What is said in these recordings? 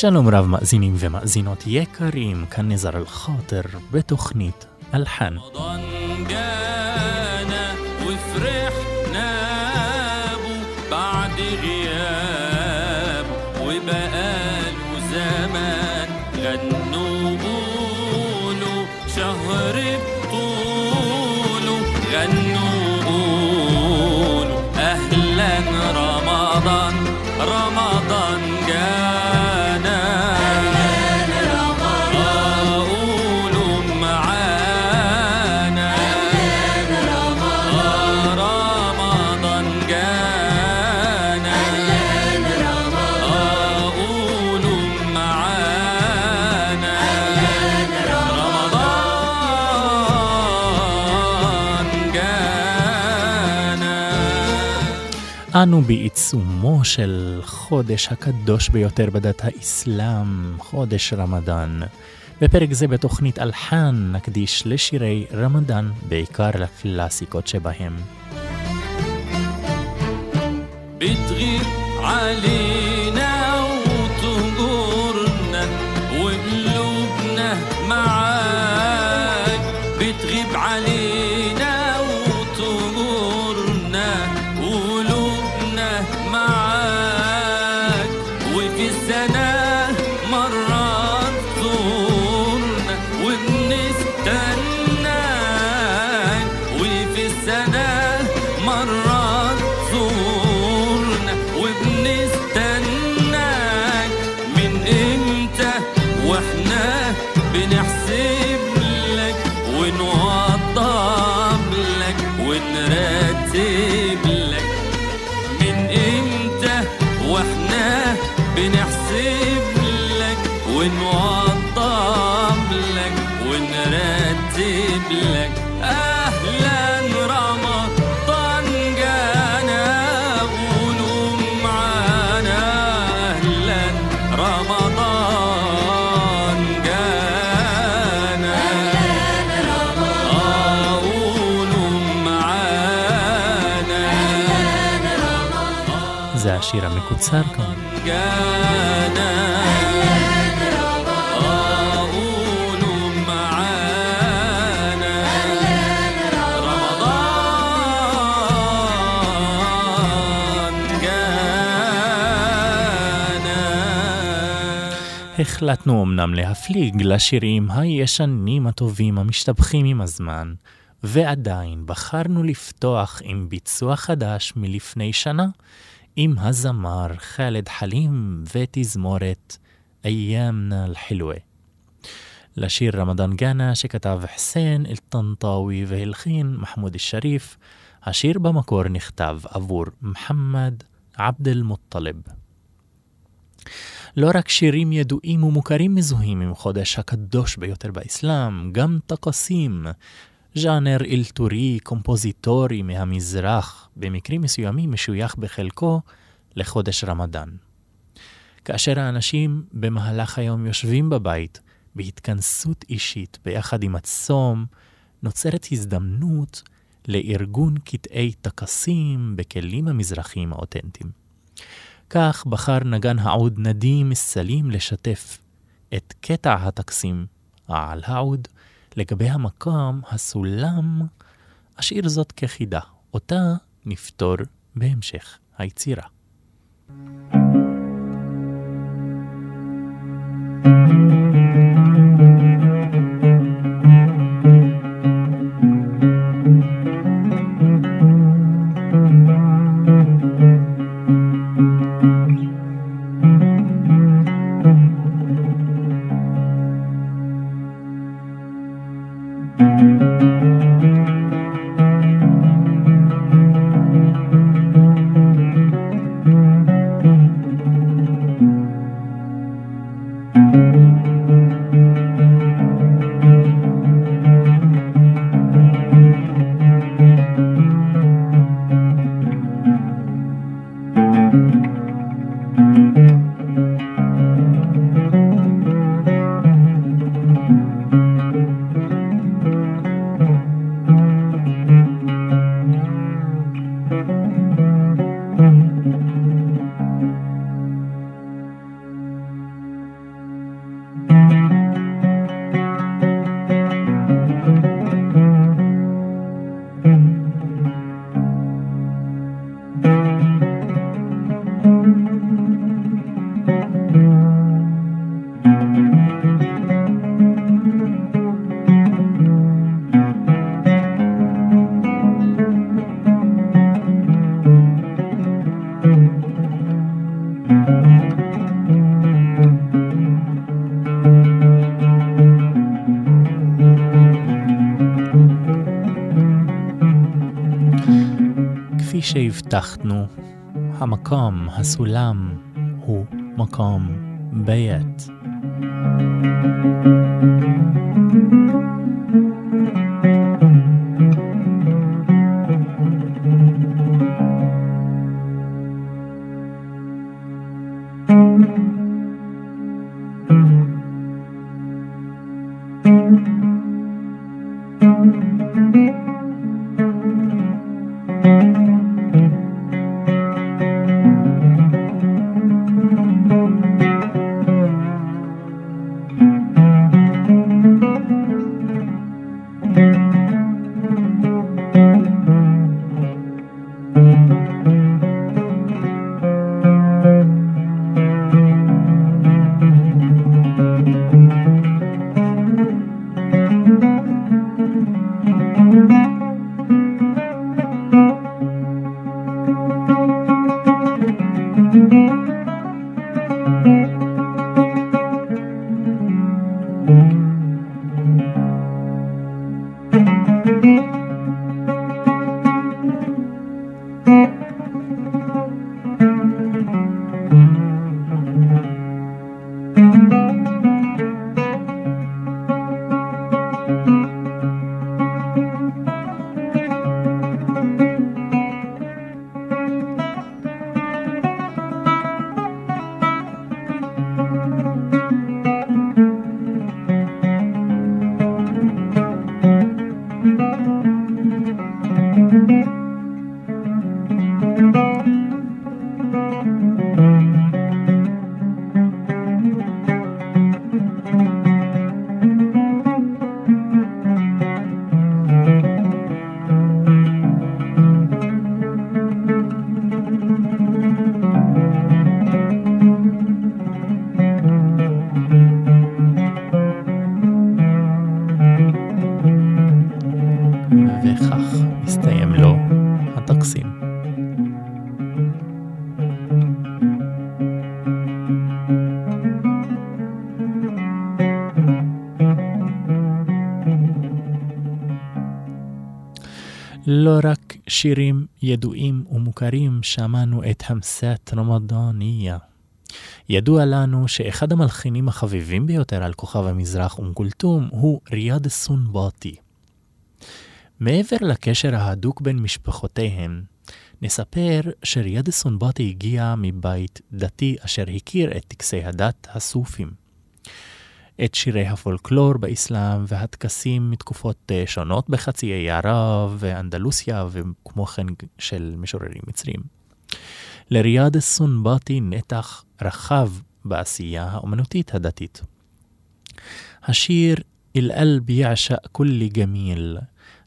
שלום רב מאזינים ומאזינות יקרים, כאן נזר אל-חاطר בתוכנית אלחן. אנו בעיצומו של חודש הקדוש ביותר בדת האסלאם, חודש רמדאן. בפרק זה בתוכנית אלחן נקדיש לשירי רמדאן, בעיקר לקלאסיקות שבהם. בטרי עלי השיר המקוצר כאן. החלטנו אמנם להפליג לשירים הישנים הטובים המשתבחים עם הזמן, ועדיין בחרנו לפתוח עם ביצוע חדש מלפני שנה, עם הזמר חאלד חלים ותזמורת איימנה אל-חילווה. לשיר רמדאן גאנה שכתב חסיין אל-טנטאווי והלחין מחמוד א-שריף, השיר במקור נכתב עבור מוחמד עבד אל-מוטלב. לא רק שירים ידועים ומוכרים מזוהים עם חודש הקדוש ביותר באסלאם, גם טקסים, ז'אנר אלתורי קומפוזיטורי מהמזרח, במקרים מסוימים משוייך בחלקו לחודש רמדאן. כאשר האנשים במהלך היום יושבים בבית בהתכנסות אישית ביחד עם הצום, נוצרת הזדמנות לארגון קטעי טקסים בכלים המזרחיים האותנטיים. כך בחר נגן העוד נדים סלים לשתף את קטע הטקסים על העוד לגבי המקום, הסולם, אשאיר זאת כחידה, אותה נפתור בהמשך היצירה. שהבטחנו, המקום, הסולם, הוא מקום בית. לא רק שירים ידועים ומוכרים שמענו את המסת רמדאניה. ידוע לנו שאחד המלחינים החביבים ביותר על כוכב המזרח אום כולתום הוא ריאד סונבאטי. מעבר לקשר ההדוק בין משפחותיהם, נספר שריאד סונבאטי הגיע מבית דתי אשר הכיר את טקסי הדת הסופים. את שירי הפולקלור באסלאם והטקסים מתקופות אה, שונות בחצי האי ערב ואנדלוסיה וכמו כן של משוררים מצרים. לריאד סונבאטי נתח רחב בעשייה האומנותית הדתית. השיר אל-אלב יעשע כולי גמיל,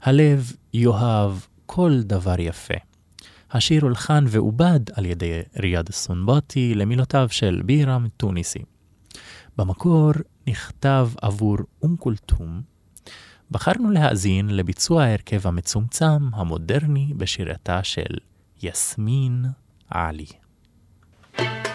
הלב יאהב כל דבר יפה. השיר הולחן ועובד על ידי ריאד סונבאטי למילותיו של בירם טוניסי. במקור נכתב עבור אום כולתום, בחרנו להאזין לביצוע ההרכב המצומצם המודרני בשירתה של יסמין עלי. thank you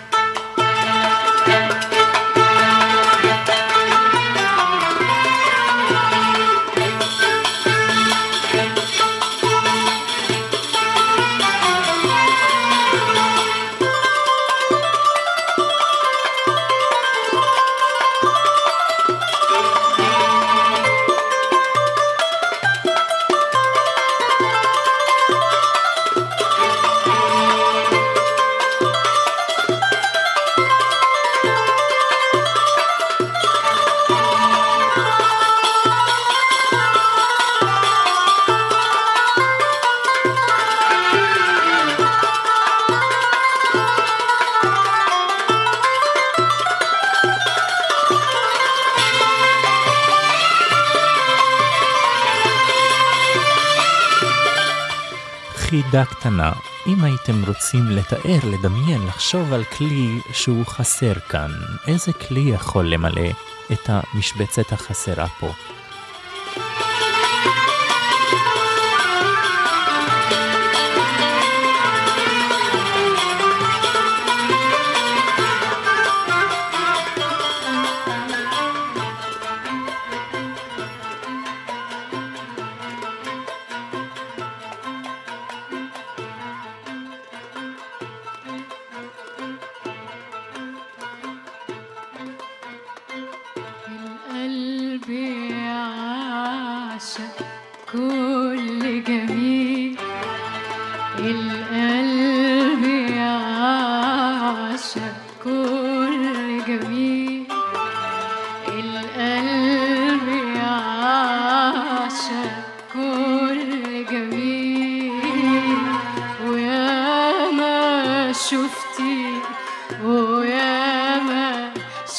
הייתם רוצים לתאר, לדמיין, לחשוב על כלי שהוא חסר כאן, איזה כלי יכול למלא את המשבצת החסרה פה?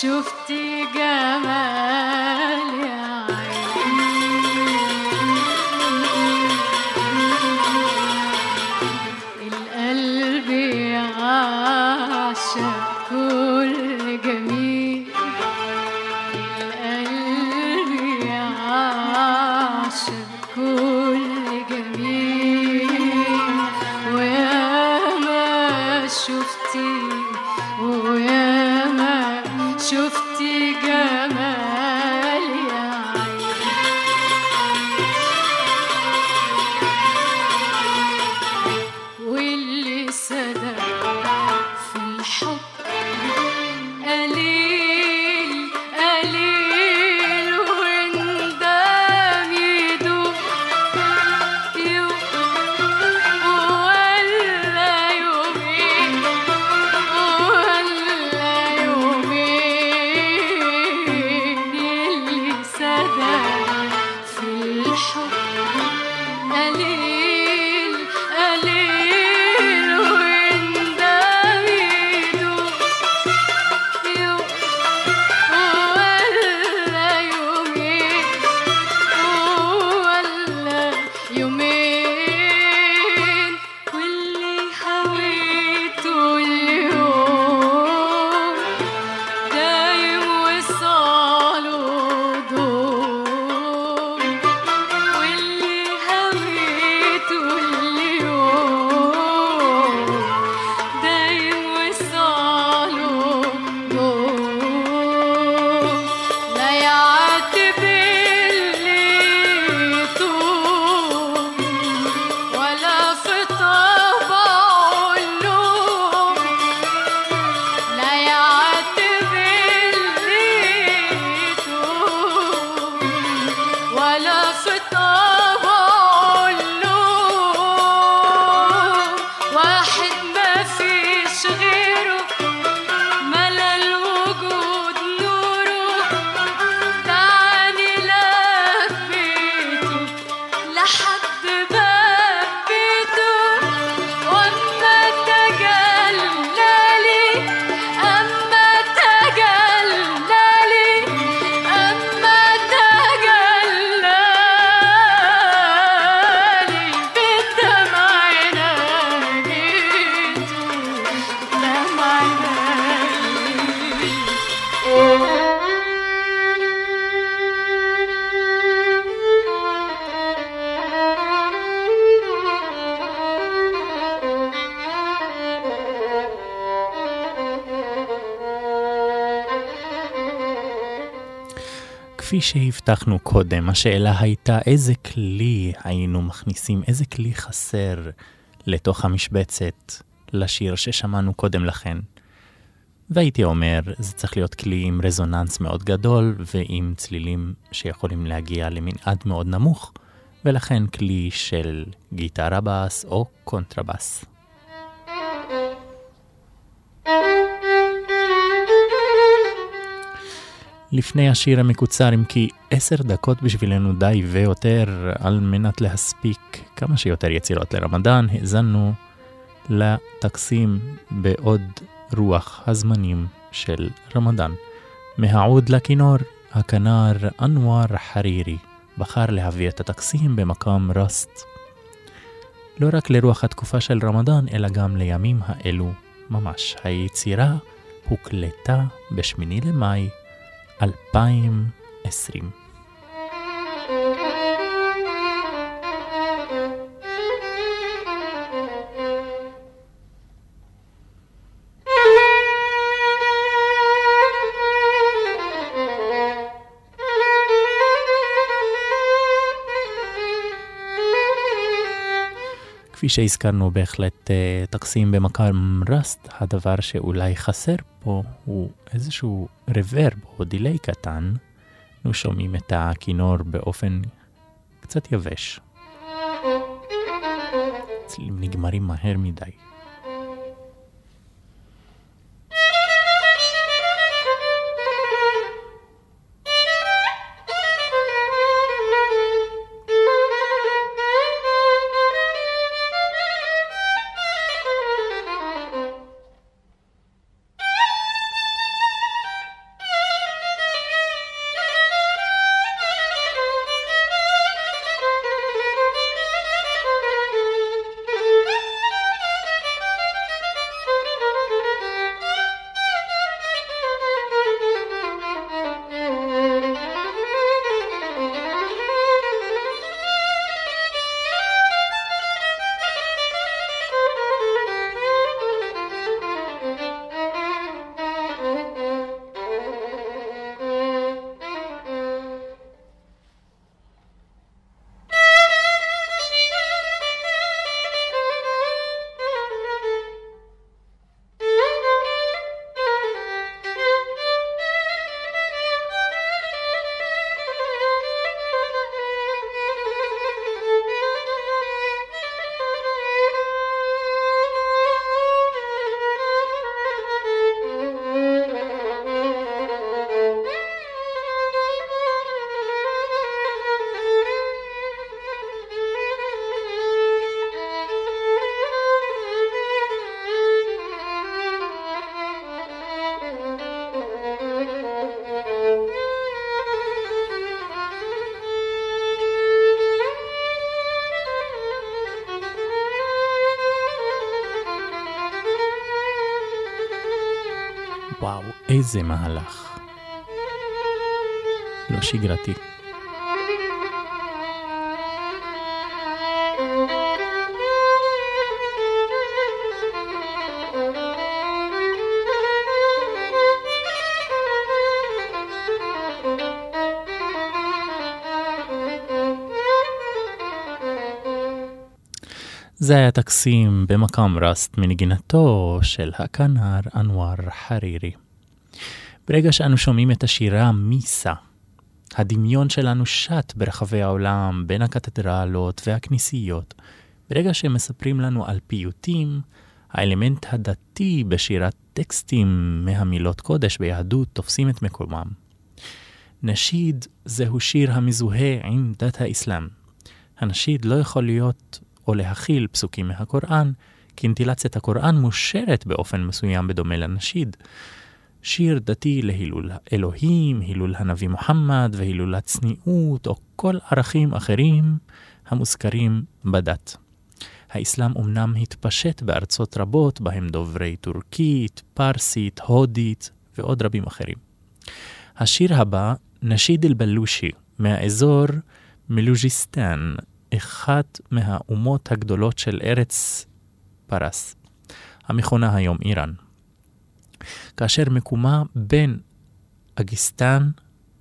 شفتي جمال؟ שהבטחנו קודם, השאלה הייתה איזה כלי היינו מכניסים, איזה כלי חסר לתוך המשבצת לשיר ששמענו קודם לכן. והייתי אומר, זה צריך להיות כלי עם רזוננס מאוד גדול ועם צלילים שיכולים להגיע למנעד מאוד נמוך, ולכן כלי של גיטרה בס או קונטרבס. לפני השיר המקוצר, אם כי עשר דקות בשבילנו די ויותר על מנת להספיק כמה שיותר יצירות לרמדאן, האזנו לטקסים בעוד רוח הזמנים של רמדאן. מהעוד לכינור, הכנר אנואר חרירי בחר להביא את הטקסים במקום רסט. לא רק לרוח התקופה של רמדאן, אלא גם לימים האלו ממש. היצירה הוקלטה בשמיני למאי 2020. כפי שהזכרנו בהחלט uh, טקסים במקם רסט, הדבר שאולי חסר פה הוא איזשהו רוורב או דיליי קטן. אנחנו שומעים את הכינור באופן קצת יבש. צלילים נגמרים מהר מדי. איזה מהלך. לא שגרתי. זה היה טקסים במקם רסט מנגינתו של הכנר אנואר חרירי. ברגע שאנו שומעים את השירה מיסה, הדמיון שלנו שט ברחבי העולם, בין הקתדרלות והכנסיות. ברגע שהם מספרים לנו על פיוטים, האלמנט הדתי בשירת טקסטים מהמילות קודש ביהדות תופסים את מקומם. נשיד זהו שיר המזוהה עם דת האסלאם. הנשיד לא יכול להיות או להכיל פסוקים מהקוראן, כי אינטילציית הקוראן מושרת באופן מסוים בדומה לנשיד. שיר דתי להילול אלוהים, הילול הנביא מוחמד והילול הצניעות, או כל ערכים אחרים המוזכרים בדת. האסלאם אמנם התפשט בארצות רבות, בהם דוברי טורקית, פרסית, הודית ועוד רבים אחרים. השיר הבא, נשיד אל-בלושי, מהאזור מלוג'יסטן, אחת מהאומות הגדולות של ארץ פרס, המכונה היום איראן. כאשר מקומה בין אגיסטן,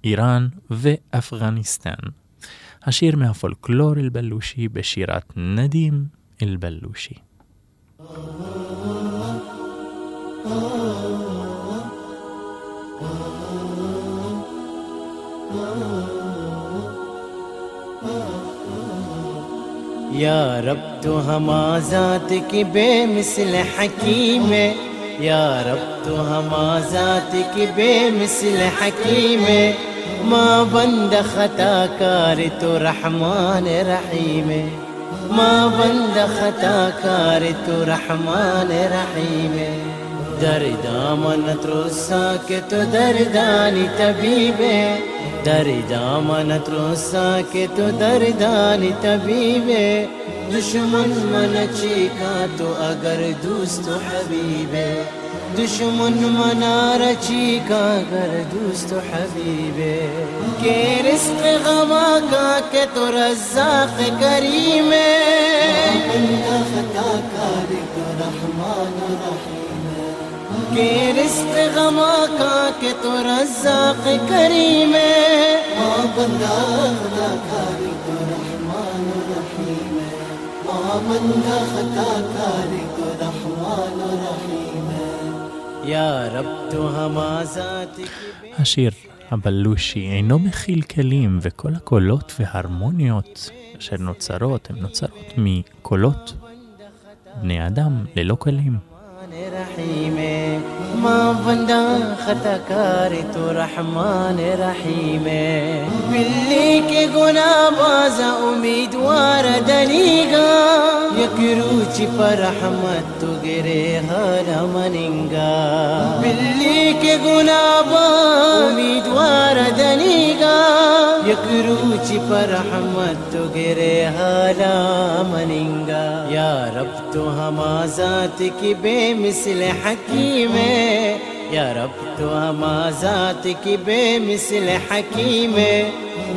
איראן ואפגניסטן. השיר מהפולקלור אל-בלושי בשירת נדים אל-בלושי. یا رب تو ہما ذات کی بے مثل حکیم ہے يا رب تو ہما ذات کی بے مثل حکیم ما بند خطا کار تو رحمان رحیم ما بند خطا کار تو رحمان رحیم در دامن ترسا کے تو دردانی طبیب. دردامن تروسا کے تو دردانی طبیبے دشمن من چیکا تو اگر دوست حبیبے دشمن منا رچی کا گر دوست حبیبے کہ رزق غما کا کہ تو رزاق کریم ہے خطا کار تو رحمان तो रहमान रहीम के रिस्क गमा का के तो रज़ाक करीम है माँ बंदा खुदा कारी तो रहमान रहीम है माँ बंदा खता कारी तो रहमान रहीम है या रब तो हम आजाद की השיר הבלושי אינו מכיל כלים, וכל הקולות וההרמוניות אשר נוצרות, הן נוצרות מקולות בני אדם ללא כלים. ما बंदा खताकार तो रहमान रहीम मिलने के गुना बाजा उम्मीदवार दनीगा यक रूचि पर रहमत तो गिरे हर मनिंगा मिलने के गुना उम्मीदवार दनीगा यक रूचि पर रहमत तो गिरे हर मनिंगा या रब तो हम आजाद की बेमिसल हकीम है یا رب تو ہما ذات کی بے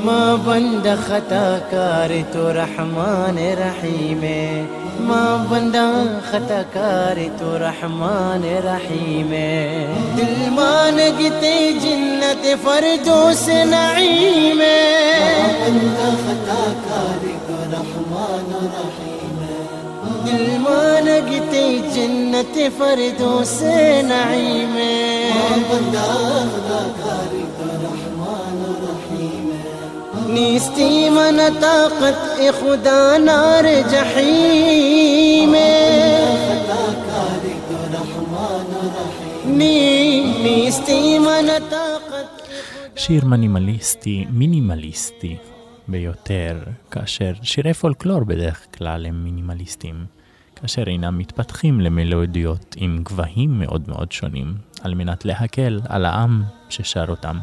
ماں بند خطا کار تو رحمان رحیم ہے ماں بندہ خطا کار تو رحمان رحیم دل مانگتے جنت فردوس نعیم ہے بندہ خطا کار دل ما لقيت جنة فردوس نعيمة ربنا ذاك رحمن رحيم نیستی من طاقت خدا نار جحیم نیستی من طاقت שיר מינימליסטי, מינימליסטי ביותר, כאשר שירי פולקלור בדרך כלל הם מינימליסטים. כאשר אינם מתפתחים למלודיות עם גבהים מאוד מאוד שונים, על מנת להקל על העם ששר אותם.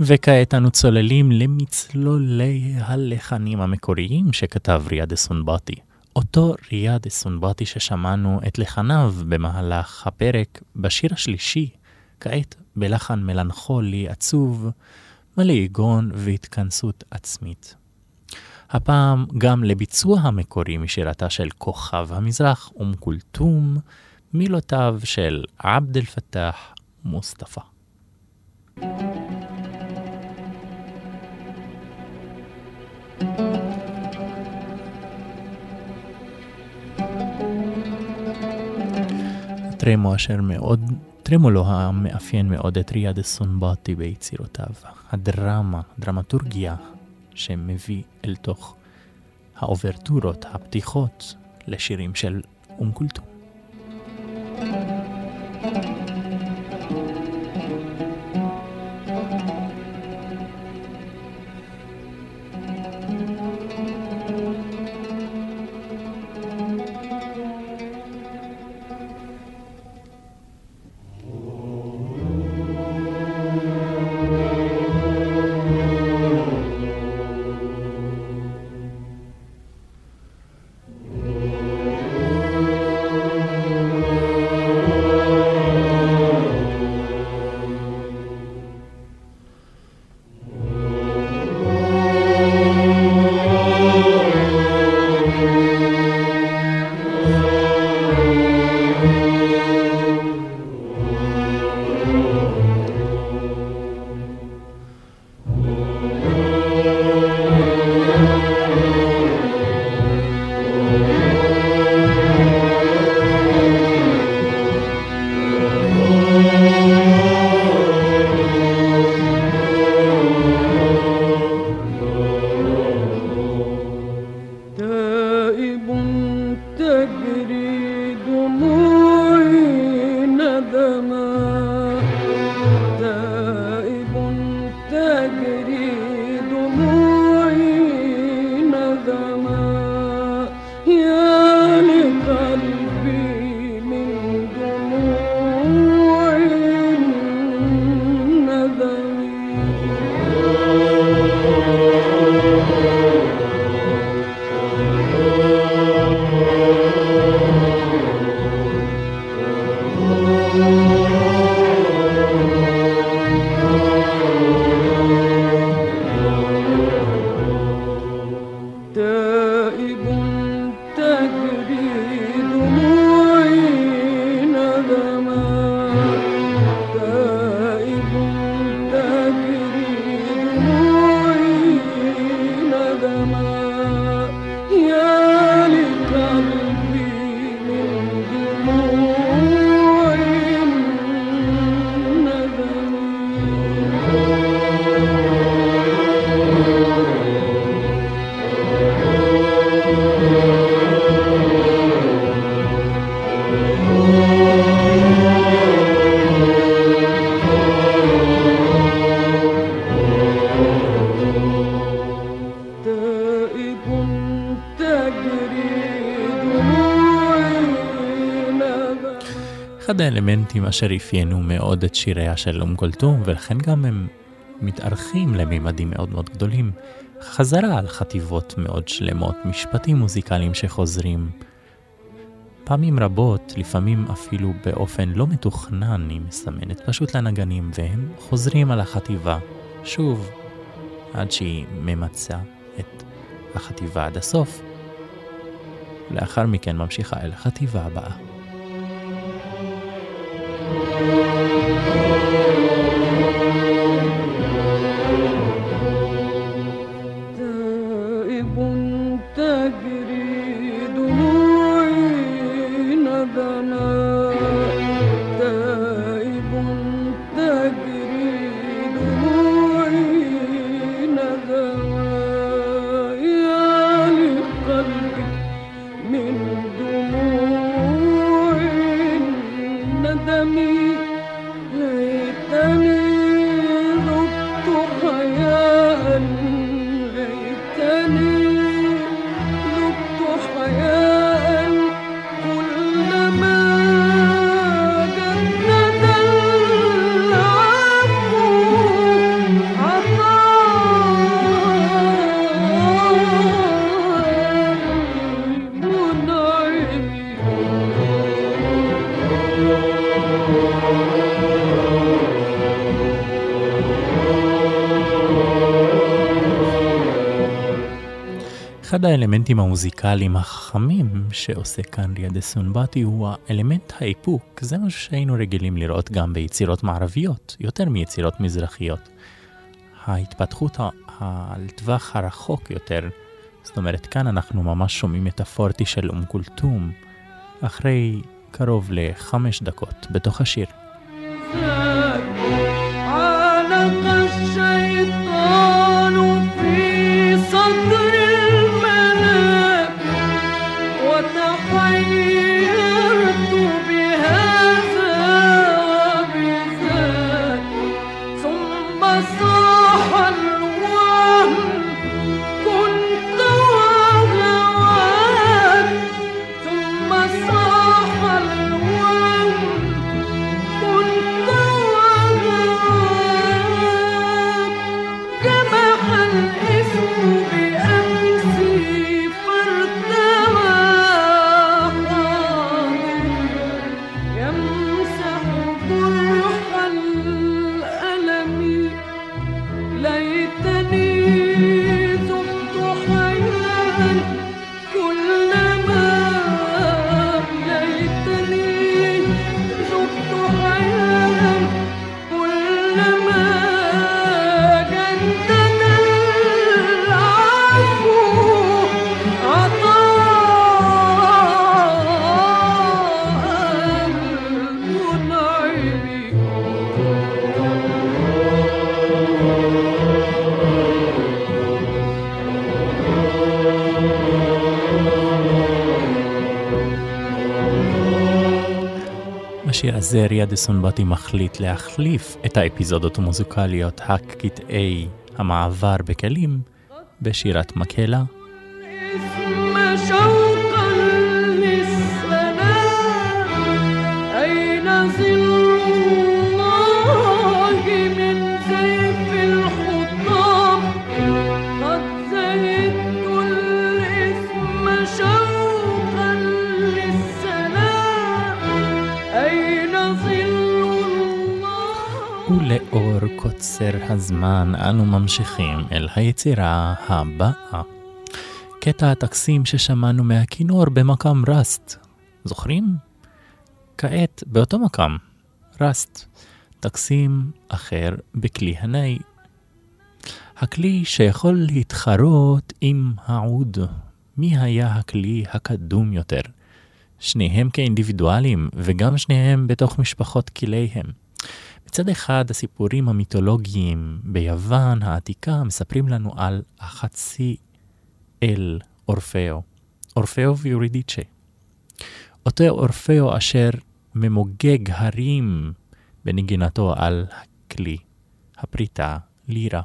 וכעת אנו צוללים למצלולי הלחנים המקוריים שכתב ריאד סונבטי. אותו ריאד סונבטי ששמענו את לחניו במהלך הפרק בשיר השלישי, כעת בלחן מלנכולי עצוב, מלא יגון והתכנסות עצמית. הפעם גם לביצוע המקורי משירתה של כוכב המזרח אום כולתום, מילותיו של עבד אל פתאח מוסטפא. טרמו אשר מאוד, טרמולו המאפיין מאוד את ריאד סונבטי ביצירותיו. הדרמה, דרמטורגיה, שמביא אל תוך האוברטורות, הפתיחות, לשירים של אום כולתום. Thank האלמנטים אשר אפיינו מאוד את שיריה של אום כולתום, ולכן גם הם מתארחים לממדים מאוד מאוד גדולים. חזרה על חטיבות מאוד שלמות, משפטים מוזיקליים שחוזרים. פעמים רבות, לפעמים אפילו באופן לא מתוכנן, היא מסמנת פשוט לנגנים, והם חוזרים על החטיבה, שוב, עד שהיא ממצה את החטיבה עד הסוף. לאחר מכן ממשיכה אל החטיבה הבאה. אחד האלמנטים המוזיקליים החכמים שעושה כאן ריאד סונבטי הוא האלמנט האיפוק. זה משהו שהיינו רגילים לראות גם ביצירות מערביות, יותר מיצירות מזרחיות. ההתפתחות על טווח הרחוק יותר, זאת אומרת, כאן אנחנו ממש שומעים את הפורטי של אום כולתום, אחרי קרוב לחמש דקות בתוך השיר. בשיר הזה ריאד סונבטי מחליט להחליף את האפיזודות המוזיקליות הקטעי המעבר בכלים בשירת מקהלה. לאור קוצר הזמן, אנו ממשיכים אל היצירה הבאה. קטע הטקסים ששמענו מהכינור במקם ראסט, זוכרים? כעת, באותו מקם, ראסט, טקסים אחר בכלי הני. הכלי שיכול להתחרות עם העוד. מי היה הכלי הקדום יותר? שניהם כאינדיבידואלים, וגם שניהם בתוך משפחות כליהם. מצד אחד, הסיפורים המיתולוגיים ביוון העתיקה מספרים לנו על החצי אל אורפאו, אורפאו ויורידיצ'ה. אותו אורפאו אשר ממוגג הרים בנגינתו על הכלי, הפריטה, לירה.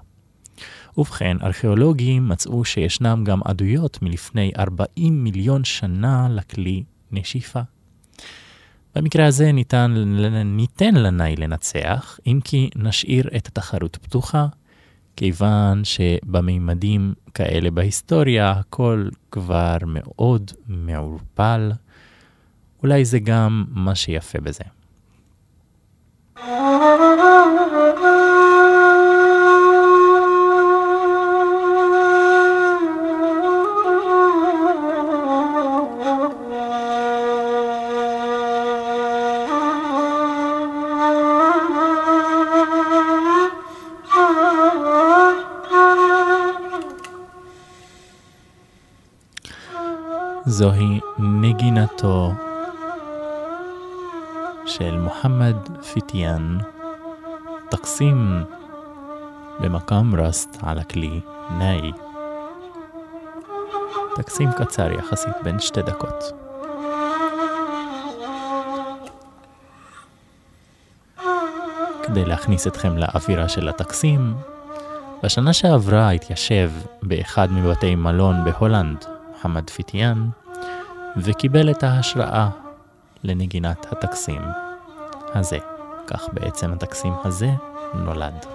ובכן, ארכיאולוגים מצאו שישנם גם עדויות מלפני 40 מיליון שנה לכלי נשיפה. במקרה הזה ניתן, ניתן לנאי לנצח, אם כי נשאיר את התחרות פתוחה, כיוון שבמימדים כאלה בהיסטוריה הכל כבר מאוד מעורפל. אולי זה גם מה שיפה בזה. זוהי נגינתו של מוחמד פיטיאן, תקסים במקام רסט על הכלי נאי. תקסים קצר יחסית בין שתי דקות. כדי להכניס אתכם לאווירה של הטקסים, בשנה שעברה התיישב באחד מבתי מלון בהולנד, מוחמד פיטיאן, וקיבל את ההשראה לנגינת התקסים הזה. כך בעצם התקסים הזה נולד.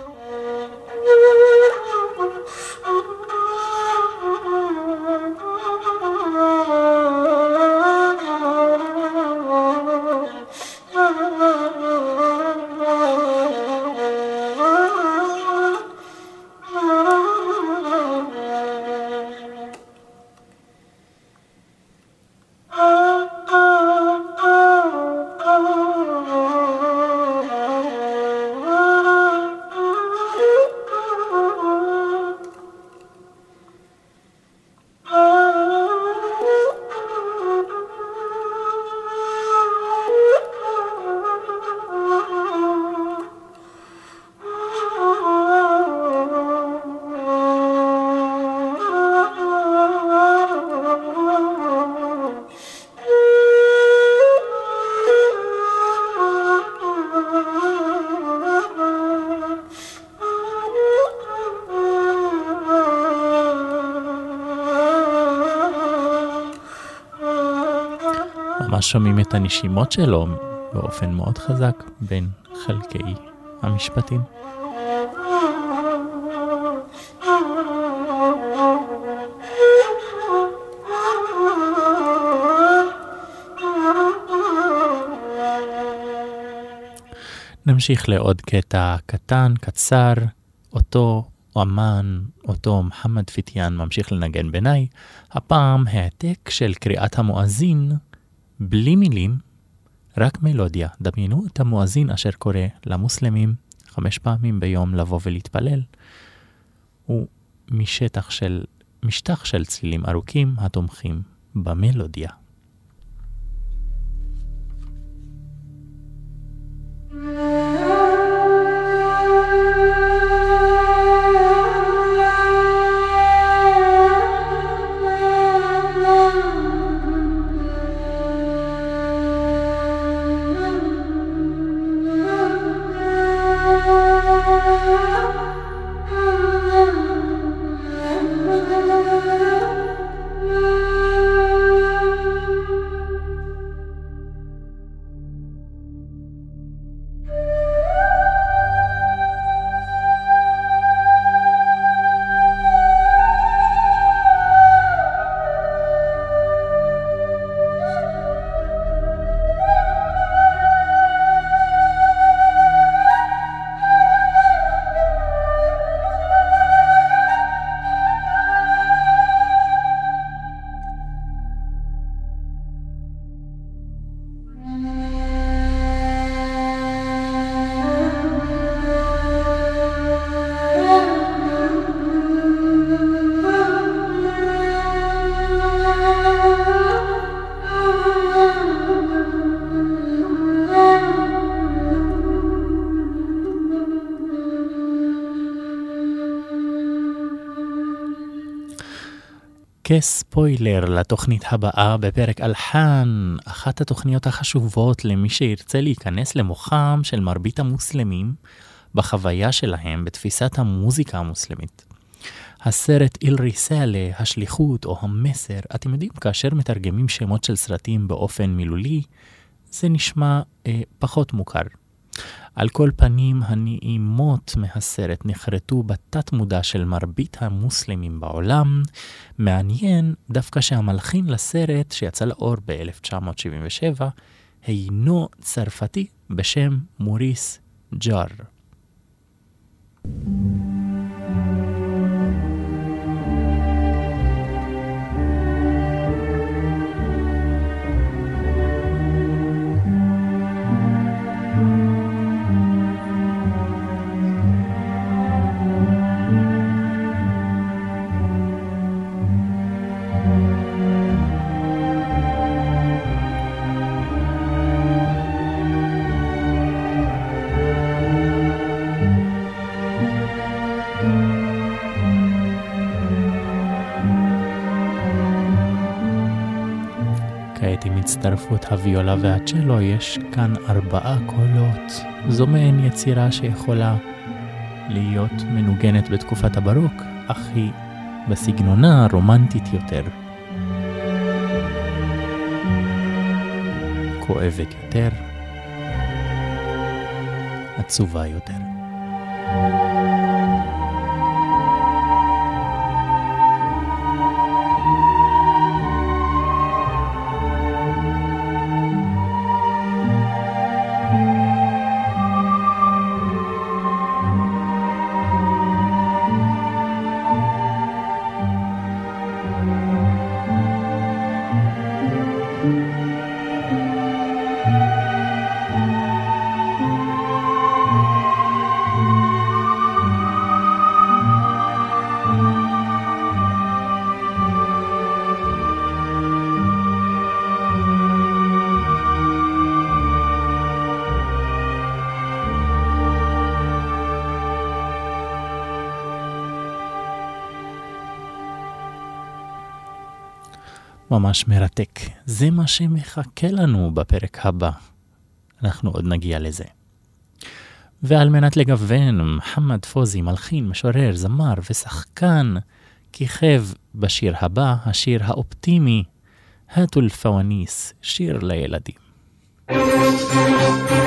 ממש שומעים את הנשימות שלו באופן מאוד חזק בין חלקי המשפטים. נמשיך לעוד קטע קטן, קצר, אותו אמן, אותו מוחמד פיטיאן ממשיך לנגן בעיניי, הפעם העתק של קריאת המואזין בלי מילים, רק מלודיה. דמיינו את המואזין אשר קורא למוסלמים חמש פעמים ביום לבוא ולהתפלל. הוא משטח של, משטח של צלילים ארוכים התומכים במלודיה. כספוילר לתוכנית הבאה בפרק אלחן, אחת התוכניות החשובות למי שירצה להיכנס למוחם של מרבית המוסלמים בחוויה שלהם בתפיסת המוזיקה המוסלמית. הסרט איל ריסאלה, השליחות או המסר, אתם יודעים, כאשר מתרגמים שמות של סרטים באופן מילולי, זה נשמע אה, פחות מוכר. על כל פנים, הנעימות מהסרט נחרטו בתת מודע של מרבית המוסלמים בעולם. מעניין דווקא שהמלחין לסרט, שיצא לאור ב-1977, הינו צרפתי בשם מוריס ג'אר. כעת עם הצטרפות הוויולה והצ'לו יש כאן ארבעה קולות. זו מעין יצירה שיכולה להיות מנוגנת בתקופת הברוק, אך היא בסגנונה הרומנטית יותר. כואבת יותר, עצובה יותר. ממש מרתק. זה מה שמחכה לנו בפרק הבא. אנחנו עוד נגיע לזה. ועל מנת לגוון, מוחמד פוזי, מלחין, משורר, זמר ושחקן, כיכב בשיר הבא, השיר האופטימי, הטול פוואניס, שיר לילדים. thank you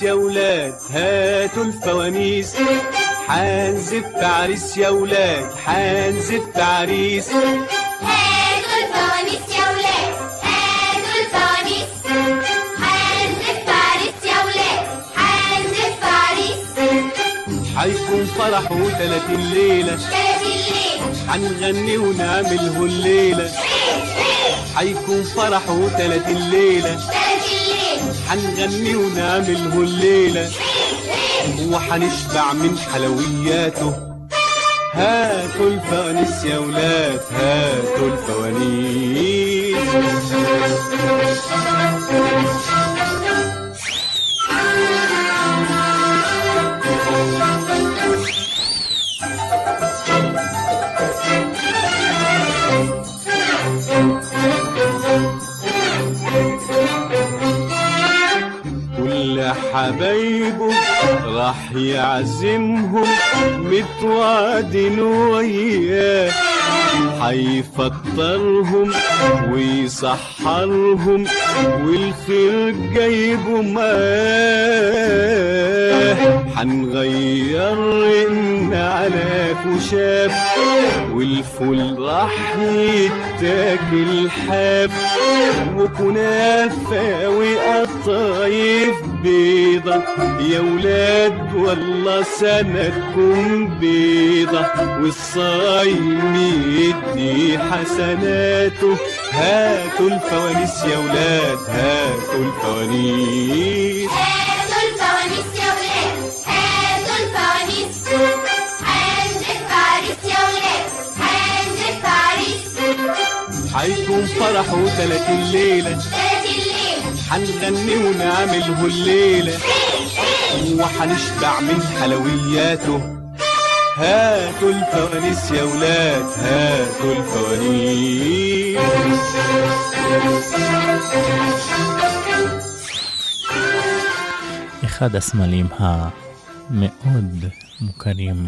الفوانيس يا ولاد هاتوا الفوانيس. حنزف عريس يا ولاد حنزف عريس هاتوا الفوانيس يا ولاد هاتوا الفوانيس. عريس يا ولاد عريس حيكون فرح وتلات الليلة تلات الليل حنغني ونعمله الليلة. حيكون فرح وتلات الليلة حنغني ونعمله الليلة. وحنشبع من حلوياته. هاتوا الفوانيس يا ولاد هاتوا الفوانيس. حبايبه راح يعزمهم متوعدين وياه حيفطرهم ويسحرهم والخير جايبه معاه حنغير رن على كشاف والفول راح يتاكل حاف وكنافة وقطايف بيضة يا ولاد والله سنتكم بيضة والصايم يدي حسناته. هاتوا الفوانيس يا ولاد هاتوا الفوانيس. هاتوا الفوانيس يا ولاد هاتوا الفوانيس. يا ولاد حيكون فرح تلات الليل حنغني ونعمله الليلة وحنشبع من حلوياته هاتوا الفوانيس يا ولاد هاتوا الفوانيس אחד הסמלים המאוד מוכרים,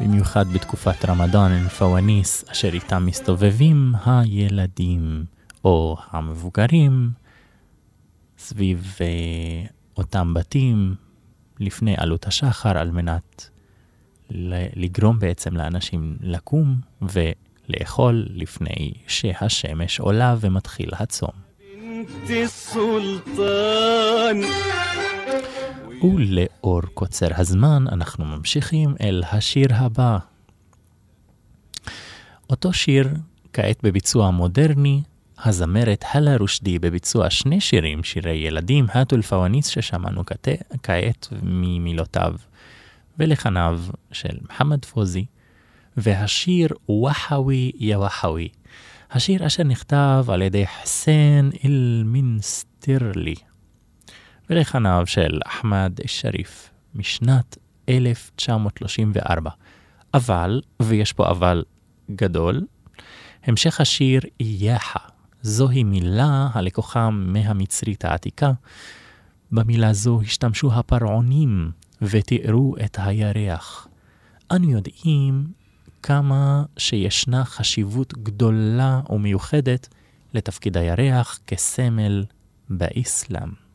במיוחד בתקופת רמדאן, הם פוואניס, אשר איתם מסתובבים הילדים או המבוגרים סביב אה, אותם בתים לפני עלות השחר על מנת לגרום בעצם לאנשים לקום ולאכול לפני שהשמש עולה ומתחיל הצום. ולאור קוצר הזמן אנחנו ממשיכים אל השיר הבא. אותו שיר, כעת בביצוע מודרני, הזמרת הלה רושדי בביצוע שני שירים, שירי ילדים, האטו אל-פואניס ששמענו כת- כעת ממילותיו ולחניו של מוחמד פוזי, והשיר וחאווי יא וחאווי, השיר אשר נכתב על ידי חסן אל-מינסטרלי. ולחניו של אחמד א-שריף משנת 1934. אבל, ויש פה אבל גדול, המשך השיר איyaha, זוהי מילה הלקוחה מהמצרית העתיקה. במילה זו השתמשו הפרעונים ותיארו את הירח. אנו יודעים כמה שישנה חשיבות גדולה ומיוחדת לתפקיד הירח כסמל באסלאם.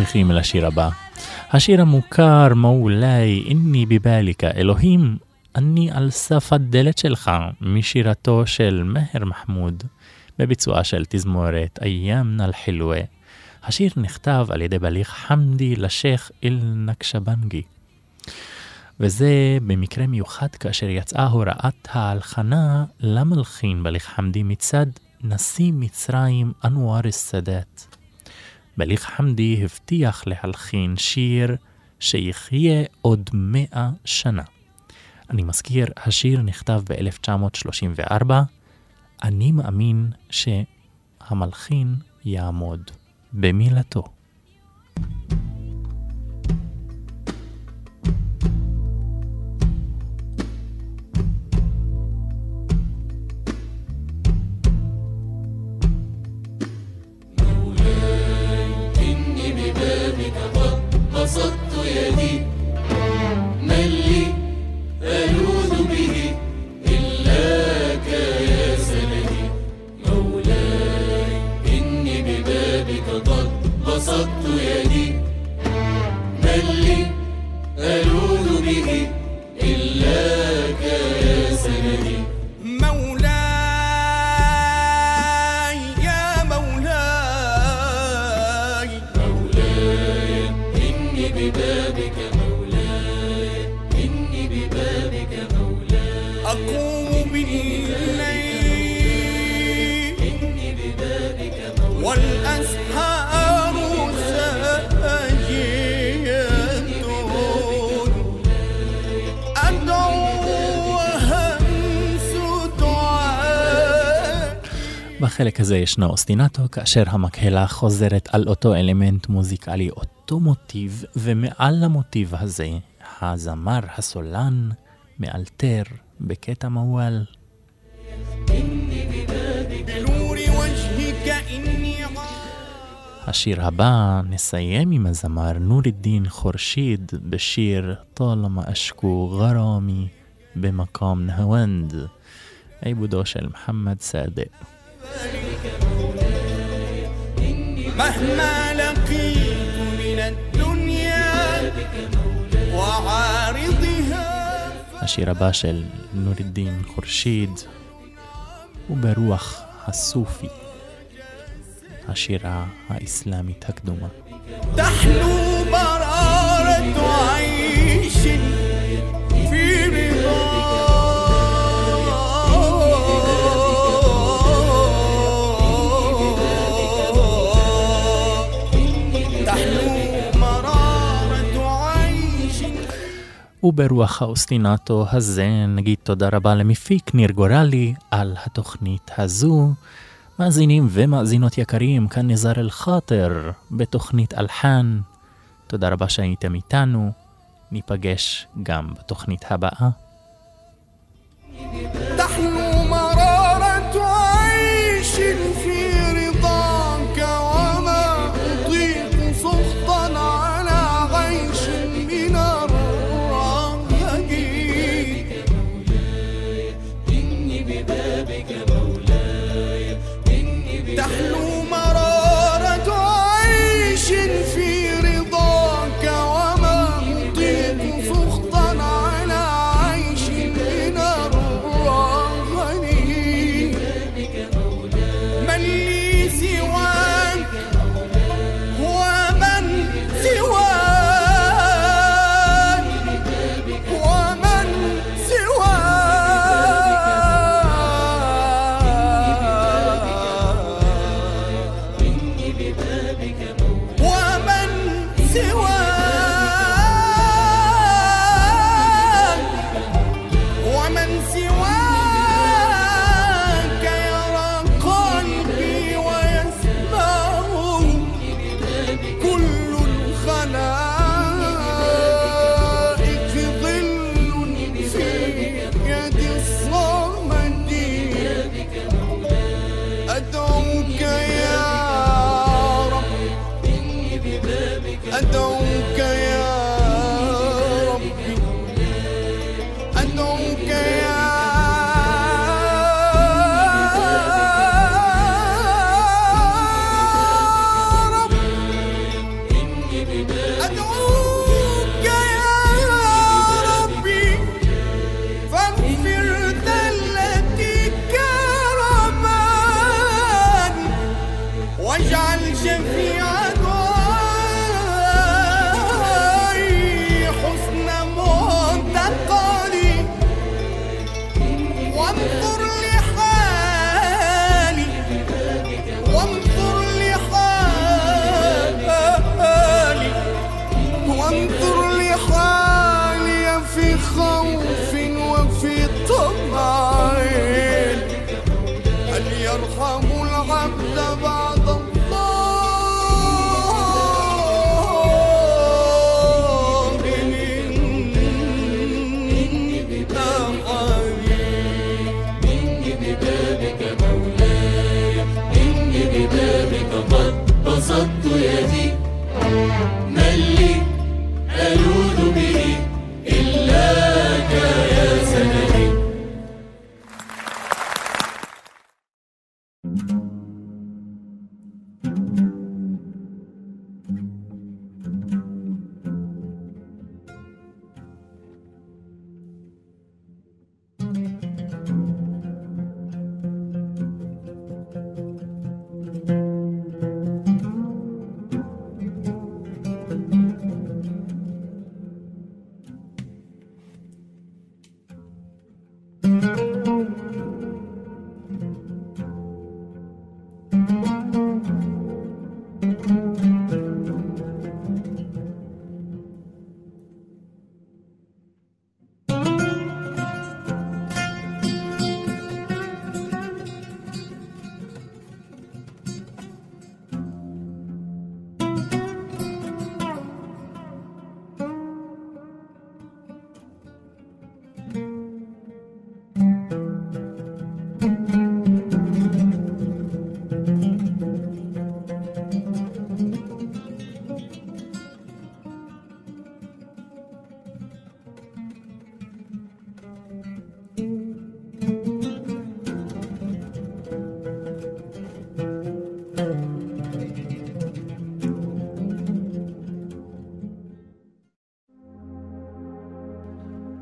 ממשיכים אל השיר הבא. השיר המוכר, מולי, איני בבליקה, אלוהים, אני על סף הדלת שלך, משירתו של מאהר מחמוד, בביצועה של תזמורת איימנה אל-חילווה. השיר נכתב על ידי בליך חמדי לשייח אל-נקשבנגי. וזה במקרה מיוחד כאשר יצאה הוראת ההלחנה למלחין בליך חמדי מצד נשיא מצרים אנואר א-סאדאת. בליך חמדי הבטיח להלחין שיר שיחיה עוד מאה שנה. אני מזכיר, השיר נכתב ב-1934, אני מאמין שהמלחין יעמוד במילתו. thank you בחלק הזה ישנו אוסטינטו, כאשר המקהלה חוזרת על אותו אלמנט מוזיקלי, אותו מוטיב, ומעל המוטיב הזה, הזמר, הסולן, מאלתר בקטע מוואל. השיר הבא נסיים עם הזמר נור א-דין חורשיד בשיר "טולמה אשקו גרומי במקום נהוונד, עיבודו של מוחמד סעדה. مهما لقيت من الدنيا وعارضها השיר הבא של נור א-דין חורשיד הוא ברוח הסופי, השירה האסלאמית הקדומה. تحلو مرارة عيش וברוח האוסטינטו הזה נגיד תודה רבה למפיק ניר גורלי על התוכנית הזו. מאזינים ומאזינות יקרים, כאן נזר אל-חאטר בתוכנית אלחן. תודה רבה שהייתם איתנו, ניפגש גם בתוכנית הבאה.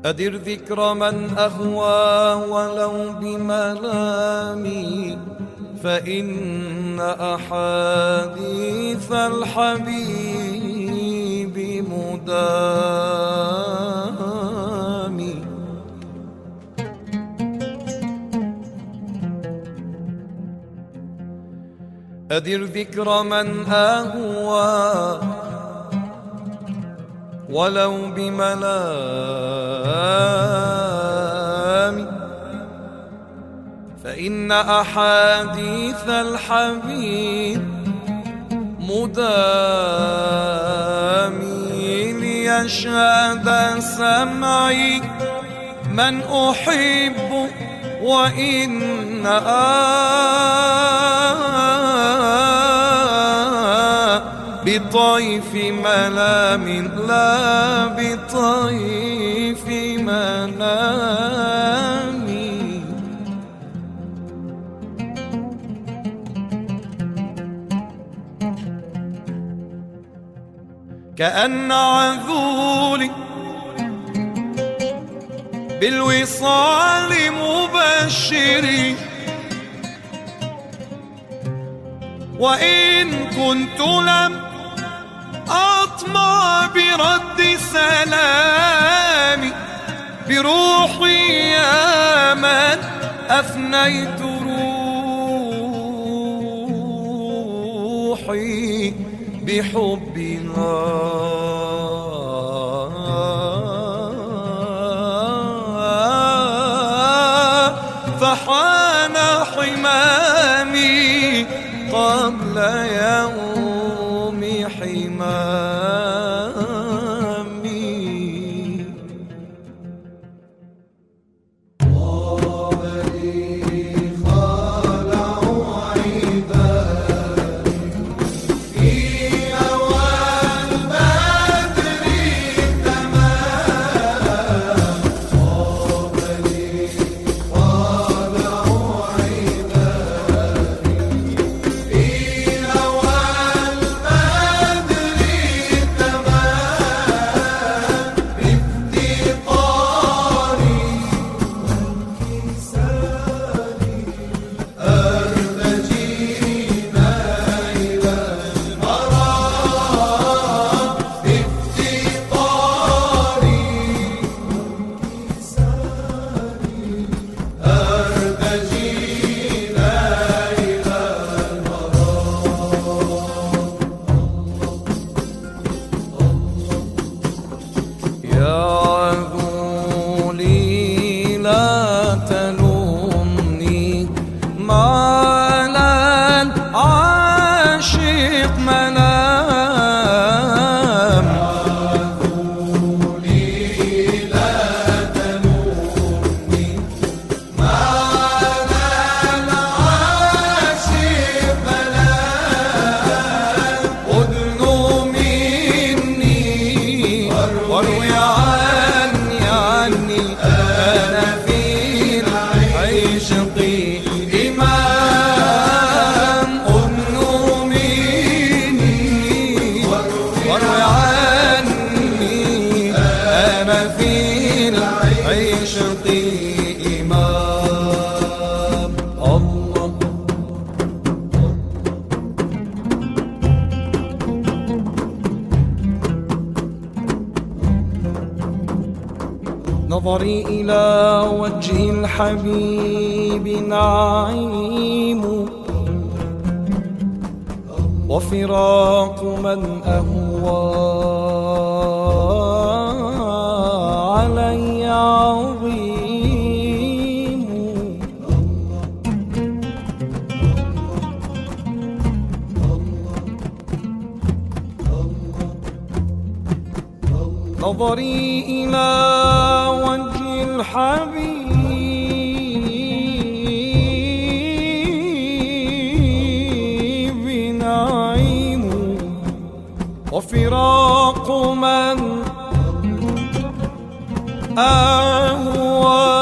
أدر ذكر من أهوى ولو بملامي فإن أحاديث الحبيب مدامي. أدر ذكر من أهوى ولو بملامي. فإن أحاديث الحبيب مدامي ليشهد سمعي. من أحب وإن آه بطيف ملام لا بطيف منام. كأن عذولي بالوصال مبشري وإن كنت لم أطمع برد سلامي بروحي يا من أفنيت روحي بحبها وفراق من أهوى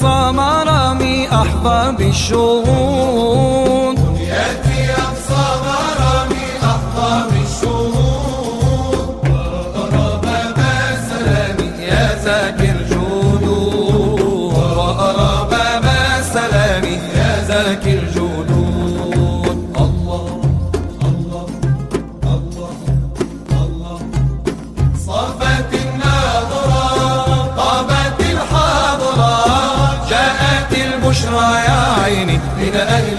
صمرمي أحباب الشهور عيني من أهل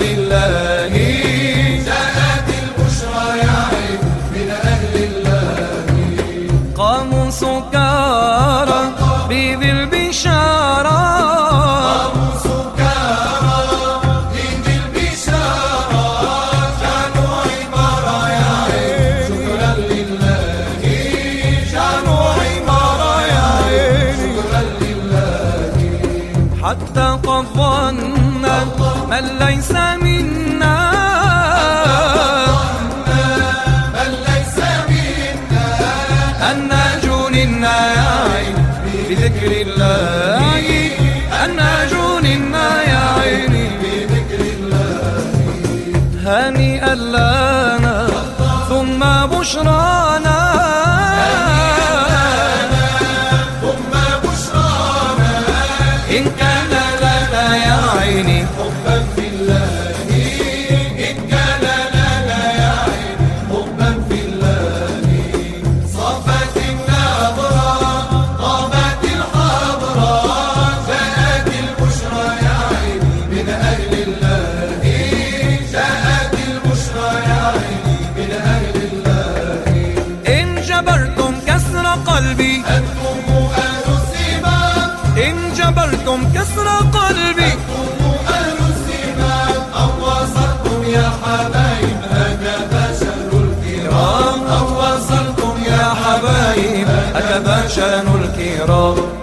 الأحشان الكرام.